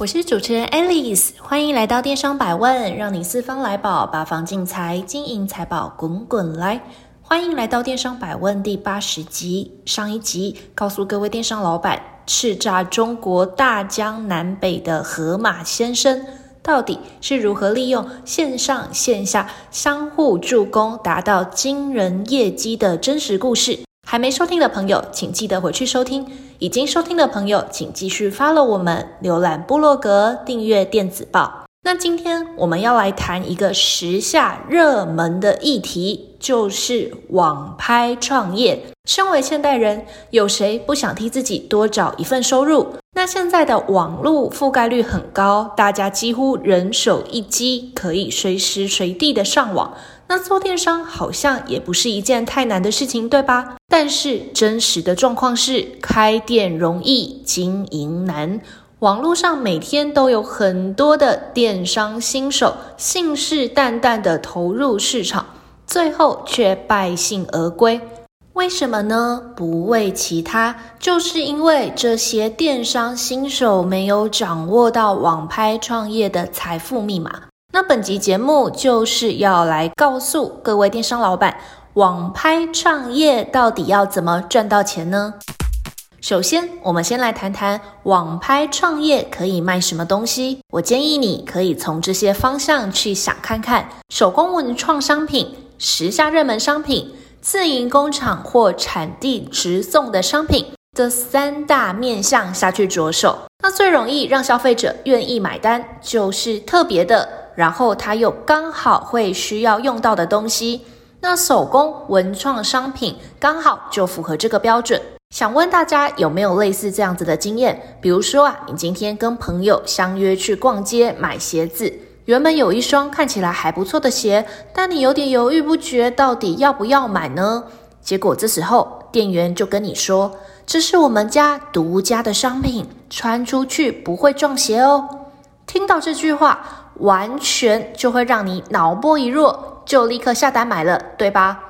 我是主持人 Alice，欢迎来到电商百问，让你四方来宝，八方进财，金银财宝滚滚来。欢迎来到电商百问第八十集。上一集告诉各位电商老板，叱咤中国大江南北的盒马先生，到底是如何利用线上线下相互助攻，达到惊人业绩的真实故事。还没收听的朋友，请记得回去收听；已经收听的朋友，请继续 follow 我们，浏览部落格，订阅电子报。那今天我们要来谈一个时下热门的议题，就是网拍创业。身为现代人，有谁不想替自己多找一份收入？那现在的网络覆盖率很高，大家几乎人手一机，可以随时随地的上网。那做电商好像也不是一件太难的事情，对吧？但是真实的状况是，开店容易，经营难。网络上每天都有很多的电商新手信誓旦旦的投入市场，最后却败兴而归。为什么呢？不为其他，就是因为这些电商新手没有掌握到网拍创业的财富密码。那本集节目就是要来告诉各位电商老板，网拍创业到底要怎么赚到钱呢？首先，我们先来谈谈网拍创业可以卖什么东西。我建议你可以从这些方向去想看看：手工文创商品、时下热门商品、自营工厂或产地直送的商品，这三大面向下去着手。那最容易让消费者愿意买单，就是特别的。然后他又刚好会需要用到的东西，那手工文创商品刚好就符合这个标准。想问大家有没有类似这样子的经验？比如说啊，你今天跟朋友相约去逛街买鞋子，原本有一双看起来还不错的鞋，但你有点犹豫不决，到底要不要买呢？结果这时候店员就跟你说：“这是我们家独家的商品，穿出去不会撞鞋哦。”听到这句话。完全就会让你脑波一弱，就立刻下单买了，对吧？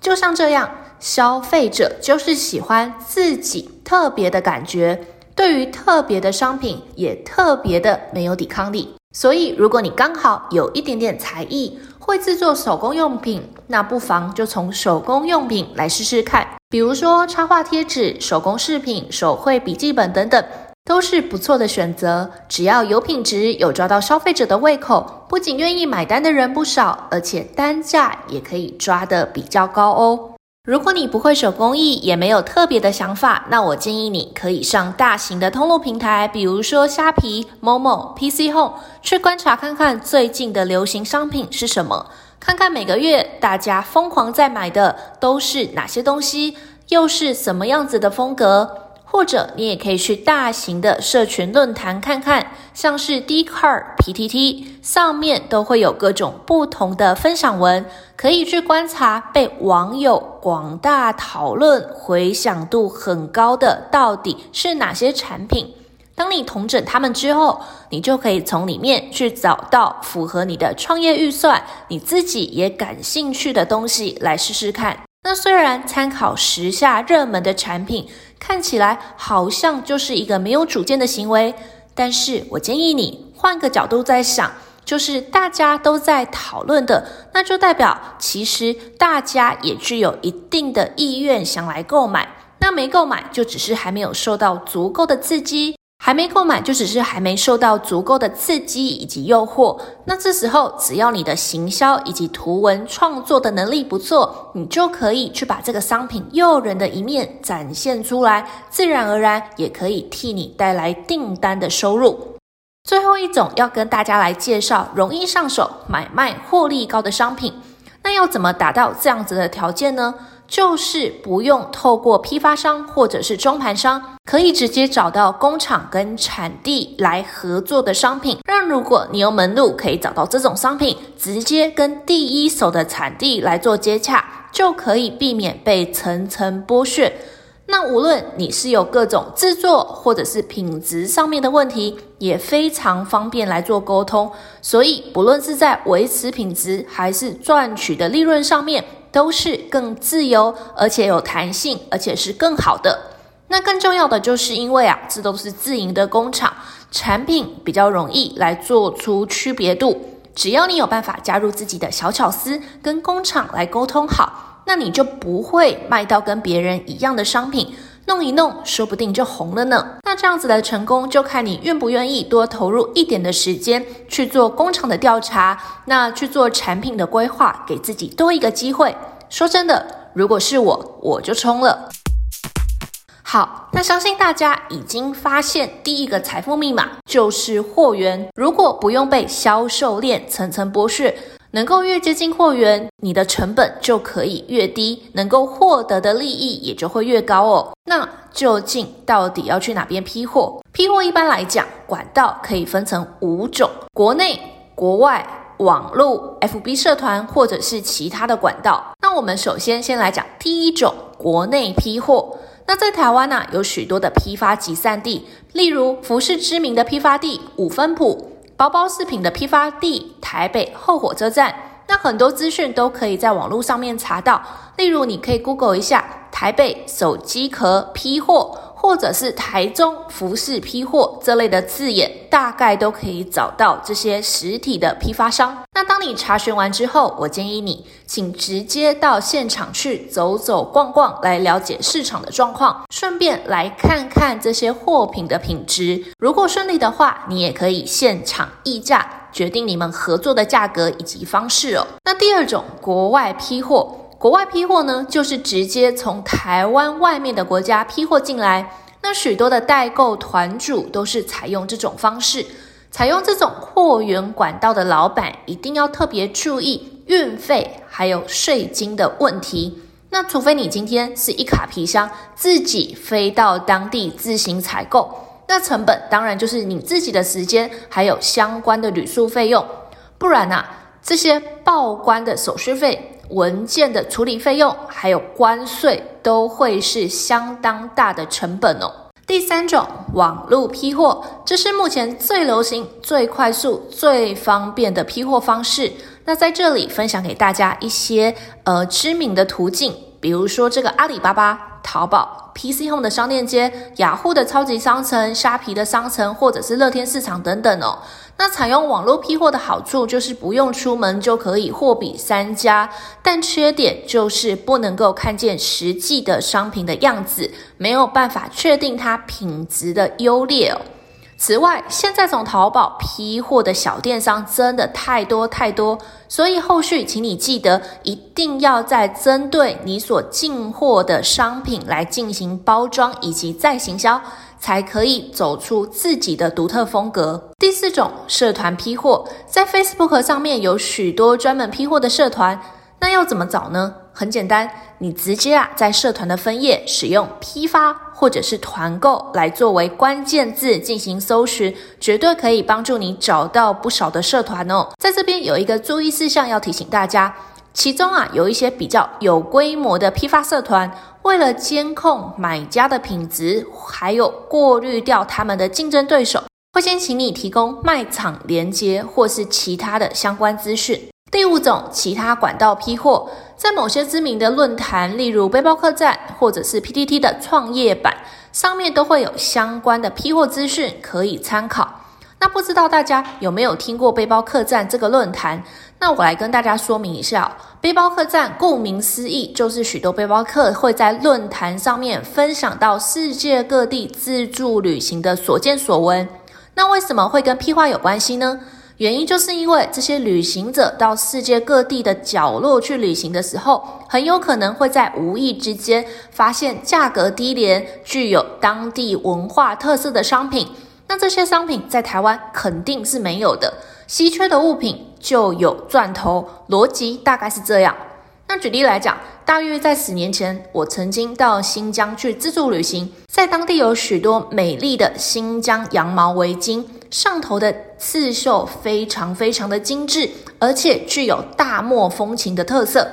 就像这样，消费者就是喜欢自己特别的感觉，对于特别的商品也特别的没有抵抗力。所以，如果你刚好有一点点才艺，会制作手工用品，那不妨就从手工用品来试试看，比如说插画贴纸、手工饰品、手绘笔记本等等。都是不错的选择，只要有品质，有抓到消费者的胃口，不仅愿意买单的人不少，而且单价也可以抓得比较高哦。如果你不会手工艺，也没有特别的想法，那我建议你可以上大型的通路平台，比如说虾皮、Momo、PC Home，去观察看看最近的流行商品是什么，看看每个月大家疯狂在买的都是哪些东西，又是什么样子的风格。或者你也可以去大型的社群论坛看看，像是 Dcard、PTT 上面都会有各种不同的分享文，可以去观察被网友广大讨论、回响度很高的到底是哪些产品。当你统整他们之后，你就可以从里面去找到符合你的创业预算、你自己也感兴趣的东西来试试看。那虽然参考时下热门的产品，看起来好像就是一个没有主见的行为，但是我建议你换个角度再想，就是大家都在讨论的，那就代表其实大家也具有一定的意愿想来购买，那没购买就只是还没有受到足够的刺激。还没购买，就只是还没受到足够的刺激以及诱惑。那这时候，只要你的行销以及图文创作的能力不错，你就可以去把这个商品诱人的一面展现出来，自然而然也可以替你带来订单的收入。最后一种要跟大家来介绍容易上手、买卖获利高的商品，那要怎么达到这样子的条件呢？就是不用透过批发商或者是中盘商，可以直接找到工厂跟产地来合作的商品。让如果你有门路可以找到这种商品，直接跟第一手的产地来做接洽，就可以避免被层层剥削。那无论你是有各种制作或者是品质上面的问题，也非常方便来做沟通。所以不论是在维持品质还是赚取的利润上面，都是更自由，而且有弹性，而且是更好的。那更重要的就是因为啊，这都是自营的工厂，产品比较容易来做出区别度。只要你有办法加入自己的小巧思，跟工厂来沟通好。那你就不会卖到跟别人一样的商品，弄一弄，说不定就红了呢。那这样子的成功，就看你愿不愿意多投入一点的时间去做工厂的调查，那去做产品的规划，给自己多一个机会。说真的，如果是我，我就冲了。好，那相信大家已经发现，第一个财富密码就是货源。如果不用被销售链层层剥削。能够越接近货源，你的成本就可以越低，能够获得的利益也就会越高哦。那究竟到底要去哪边批货？批货一般来讲，管道可以分成五种：国内、国外、网络、FB 社团或者是其他的管道。那我们首先先来讲第一种，国内批货。那在台湾呢、有许多的批发集散地，例如服饰知名的批发地五分埔。包包饰品的批发地台北后火车站，那很多资讯都可以在网络上面查到。例如，你可以 Google 一下台北手机壳批货。或者是台中服饰批货这类的字眼，大概都可以找到这些实体的批发商。那当你查询完之后，我建议你，请直接到现场去走走逛逛，来了解市场的状况，顺便来看看这些货品的品质。如果顺利的话，你也可以现场议价，决定你们合作的价格以及方式哦。那第二种，国外批货。国外批货呢，就是直接从台湾外面的国家批货进来。那许多的代购团主都是采用这种方式，采用这种货源管道的老板一定要特别注意运费还有税金的问题。那除非你今天是一卡皮箱自己飞到当地自行采购，那成本当然就是你自己的时间还有相关的旅宿费用，不然啊，这些报关的手续费。文件的处理费用还有关税都会是相当大的成本哦。第三种，网络批货，这是目前最流行、最快速、最方便的批货方式。那在这里分享给大家一些呃知名的途径，比如说这个阿里巴巴、淘宝、PC Home 的商店街、雅虎的超级商城、虾皮的商城，或者是乐天市场等等哦。那采用网络批货的好处就是不用出门就可以货比三家，但缺点就是不能够看见实际的商品的样子，没有办法确定它品质的优劣哦。此外，现在从淘宝批货的小电商真的太多太多，所以后续请你记得一定要再针对你所进货的商品来进行包装以及再行销。才可以走出自己的独特风格。第四种，社团批货，在 Facebook 上面有许多专门批货的社团，那要怎么找呢？很简单，你直接啊在社团的分页使用批发或者是团购来作为关键字进行搜寻，绝对可以帮助你找到不少的社团哦。在这边有一个注意事项要提醒大家。其中啊，有一些比较有规模的批发社团，为了监控买家的品质，还有过滤掉他们的竞争对手，会先请你提供卖场连接或是其他的相关资讯。第五种，其他管道批货，在某些知名的论坛，例如背包客栈或者是 PTT 的创业板，上面都会有相关的批货资讯可以参考。那不知道大家有没有听过背包客栈这个论坛？那我来跟大家说明一下，背包客栈顾名思义，就是许多背包客会在论坛上面分享到世界各地自助旅行的所见所闻。那为什么会跟批发有关系呢？原因就是因为这些旅行者到世界各地的角落去旅行的时候，很有可能会在无意之间发现价格低廉、具有当地文化特色的商品。那这些商品在台湾肯定是没有的，稀缺的物品就有赚头，逻辑大概是这样。那举例来讲，大约在十年前，我曾经到新疆去自助旅行，在当地有许多美丽的新疆羊毛围巾，上头的刺绣非常非常的精致，而且具有大漠风情的特色。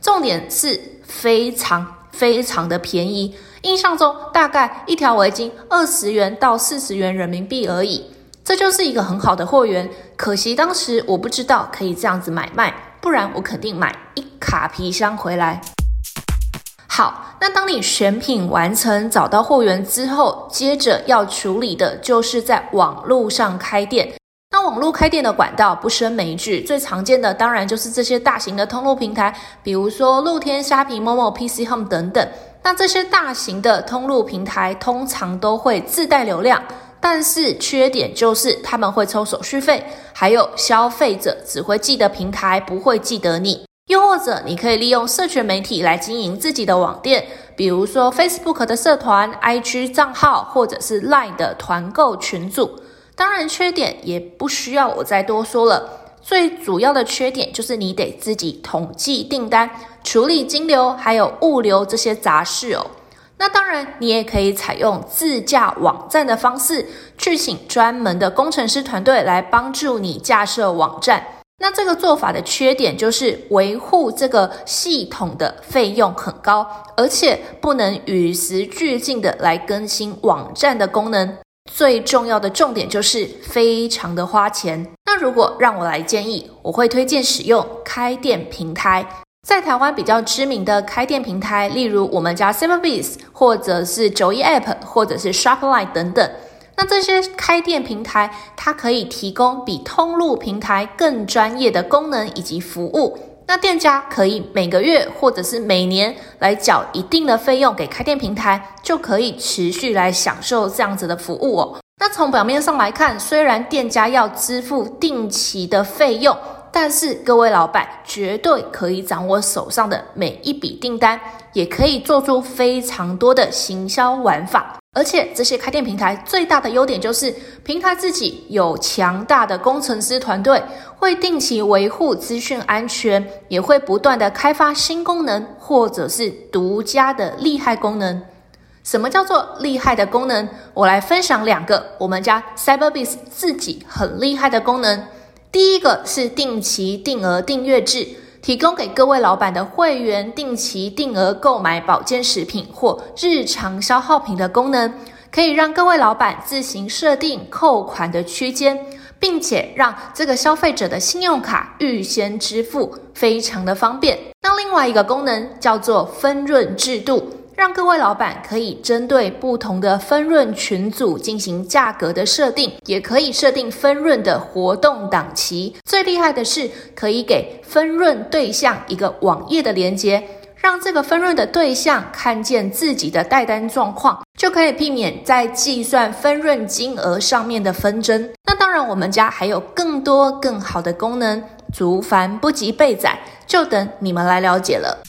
重点是非常非常的便宜，印象中大概一条围巾二十元到四十元人民币而已，这就是一个很好的货源。可惜当时我不知道可以这样子买卖。不然我肯定买一卡皮箱回来。好，那当你选品完成，找到货源之后，接着要处理的就是在网络上开店。那网络开店的管道不胜枚举，最常见的当然就是这些大型的通路平台，比如说露天、虾皮、momo、PC Home 等等。那这些大型的通路平台通常都会自带流量。但是缺点就是他们会抽手续费，还有消费者只会记得平台，不会记得你。又或者你可以利用社群媒体来经营自己的网店，比如说 Facebook 的社团、IG 账号，或者是 Line 的团购群组。当然，缺点也不需要我再多说了。最主要的缺点就是你得自己统计订单、处理金流，还有物流这些杂事哦。那当然，你也可以采用自架网站的方式，去请专门的工程师团队来帮助你架设网站。那这个做法的缺点就是维护这个系统的费用很高，而且不能与时俱进的来更新网站的功能。最重要的重点就是非常的花钱。那如果让我来建议，我会推荐使用开店平台。在台湾比较知名的开店平台，例如我们家 Cyberbiz，或者是九一 App，或者是 Shopline 等等。那这些开店平台，它可以提供比通路平台更专业的功能以及服务。那店家可以每个月或者是每年来缴一定的费用给开店平台，就可以持续来享受这样子的服务哦。那从表面上来看，虽然店家要支付定期的费用。但是各位老板绝对可以掌握手上的每一笔订单，也可以做出非常多的行销玩法。而且这些开店平台最大的优点就是，平台自己有强大的工程师团队，会定期维护资讯安全，也会不断的开发新功能，或者是独家的厉害功能。什么叫做厉害的功能？我来分享两个我们家 Cyberbis 自己很厉害的功能。第一个是定期定额订阅制，提供给各位老板的会员定期定额购买保健食品或日常消耗品的功能，可以让各位老板自行设定扣款的区间，并且让这个消费者的信用卡预先支付，非常的方便。那另外一个功能叫做分润制度。让各位老板可以针对不同的分润群组进行价格的设定，也可以设定分润的活动档期。最厉害的是，可以给分润对象一个网页的连接，让这个分润的对象看见自己的带单状况，就可以避免在计算分润金额上面的纷争。那当然，我们家还有更多更好的功能，族繁不及备载，就等你们来了解了。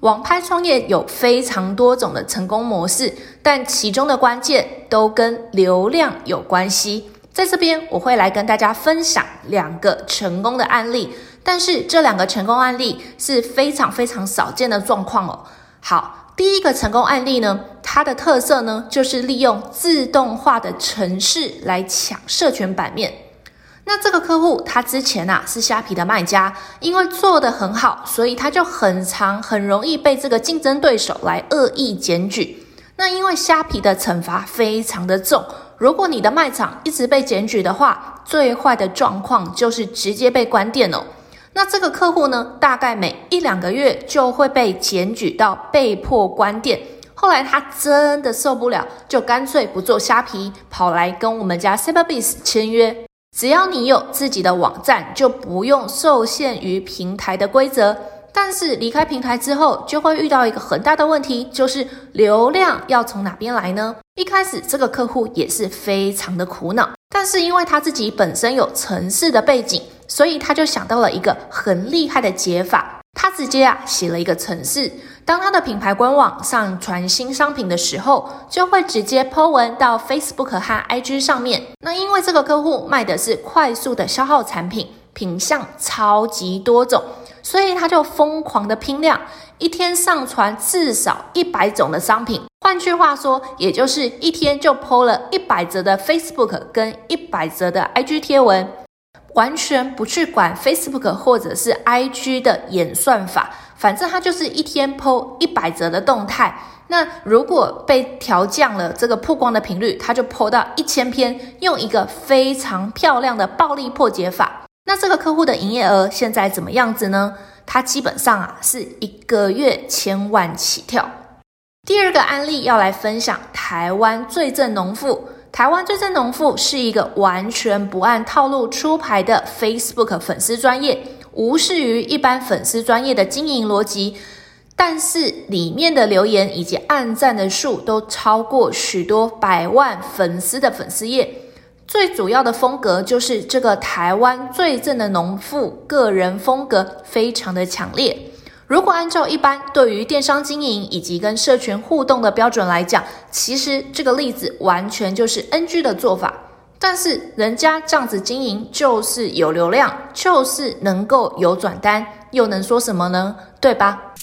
网拍创业有非常多种的成功模式，但其中的关键都跟流量有关系。在这边，我会来跟大家分享两个成功的案例，但是这两个成功案例是非常非常少见的状况哦。好，第一个成功案例呢，它的特色呢，就是利用自动化的程式来抢社群版面。那这个客户他之前呐、啊、是虾皮的卖家，因为做得很好，所以他就很常很容易被这个竞争对手来恶意检举。那因为虾皮的惩罚非常的重，如果你的卖场一直被检举的话，最坏的状况就是直接被关店哦。那这个客户呢，大概每一两个月就会被检举到被迫关店。后来他真的受不了，就干脆不做虾皮，跑来跟我们家 Cyberbiz 签约。只要你有自己的网站，就不用受限于平台的规则。但是离开平台之后，就会遇到一个很大的问题，就是流量要从哪边来呢？一开始这个客户也是非常的苦恼，但是因为他自己本身有城市的背景，所以他就想到了一个很厉害的解法。他直接啊写了一个程式，当他的品牌官网上传新商品的时候，就会直接 po 文到 Facebook 和 IG 上面。那因为这个客户卖的是快速的消耗产品，品相超级多种，所以他就疯狂的拼量，一天上传至少一百种的商品。换句话说，也就是一天就 po 了一百则的 Facebook 跟一百则的 IG 贴文，完全不去管 Facebook 或者是 IG 的演算法，反正他就是一天 po 一百则的动态。那如果被调降了这个曝光的频率，他就 po 到一千篇，用一个非常漂亮的暴力破解法。那这个客户的营业额现在怎么样子呢？他基本上啊是一个月千万起跳。第二个案例要来分享台湾最正农妇。台湾最正农妇是一个完全不按套路出牌的 Facebook 粉丝专业，无视于一般粉丝专业的经营逻辑。但是里面的留言以及按赞的数都超过许多百万粉丝的粉丝页。最主要的风格就是这个台湾最正的农妇个人风格非常的强烈。如果按照一般对于电商经营以及跟社群互动的标准来讲，其实这个例子完全就是 NG 的做法。但是人家这样子经营就是有流量，就是能够有转单，又能说什么呢？对吧？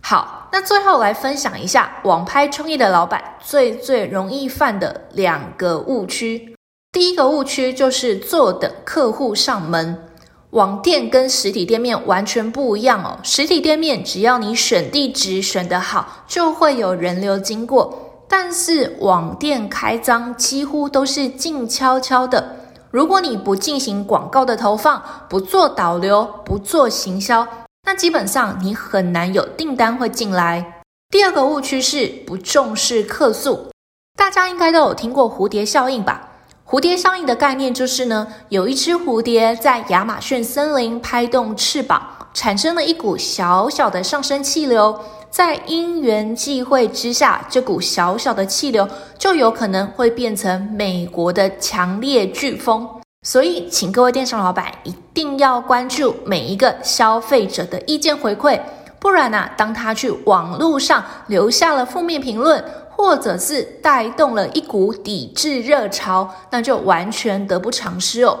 好，那最后来分享一下网拍创业的老板最最容易犯的两个误区。第一个误区就是坐等客户上门。网店跟实体店面完全不一样哦。实体店面只要你选地址选得好，就会有人流经过。但是网店开张几乎都是静悄悄的。如果你不进行广告的投放，不做导流，不做行销。那基本上你很难有订单会进来。第二个误区是不重视客诉，大家应该都有听过蝴蝶效应吧？蝴蝶效应的概念就是呢，有一只蝴蝶在亚马逊森林拍动翅膀，产生了一股小小的上升气流，在因缘际会之下，这股小小的气流就有可能会变成美国的强烈飓风。所以，请各位电商老板一定要关注每一个消费者的意见回馈，不然呢、啊，当他去网络上留下了负面评论，或者是带动了一股抵制热潮，那就完全得不偿失哦。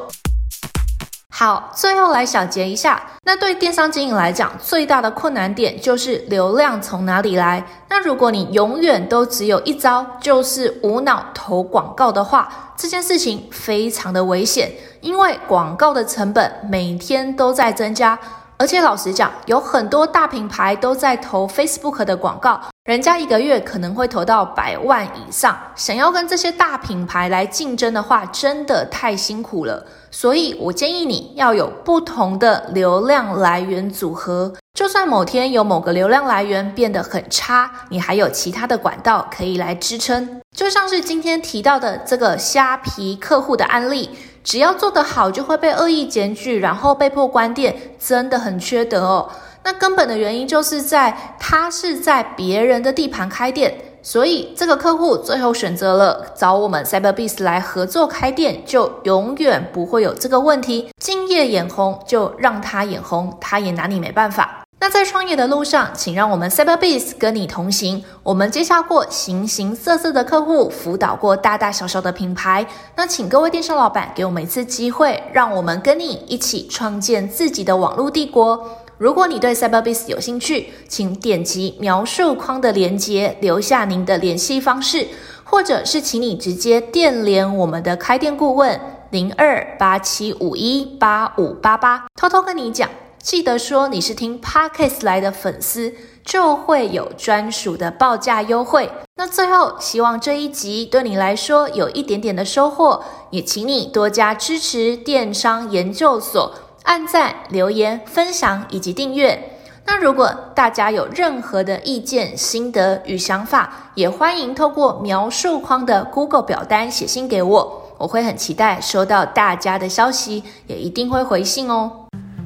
好，最后来小结一下，那对电商经营来讲，最大的困难点就是流量从哪里来。那如果你永远都只有一招，就是无脑投广告的话，这件事情非常的危险，因为广告的成本每天都在增加。而且老实讲，有很多大品牌都在投 Facebook 的广告，人家一个月可能会投到百万以上。想要跟这些大品牌来竞争的话，真的太辛苦了。所以我建议你要有不同的流量来源组合。就算某天有某个流量来源变得很差，你还有其他的管道可以来支撑。就像是今天提到的这个虾皮客户的案例。只要做得好，就会被恶意检举，然后被迫关店，真的很缺德哦。那根本的原因就是在他是在别人的地盘开店，所以这个客户最后选择了找我们 Cyberbiz 来合作开店，就永远不会有这个问题。敬业眼红，就让他眼红，他也拿你没办法。那在创业的路上，请让我们 Cyberbiz 跟你同行。我们接洽过形形色色的客户，辅导过大大小小的品牌。那请各位电商老板给我们一次机会，让我们跟你一起创建自己的网络帝国。如果你对 Cyberbiz 有兴趣，请点击描述框的链接，留下您的联系方式，或者是请你直接电联我们的开店顾问零二八七五一八五八八，偷偷跟你讲。记得说你是听 Podcast 来的粉丝，就会有专属的报价优惠。那最后，希望这一集对你来说有一点点的收获，也请你多加支持电商研究所，按赞、留言、分享以及订阅。那如果大家有任何的意见、心得与想法，也欢迎透过描述框的 Google 表单写信给我，我会很期待收到大家的消息，也一定会回信哦。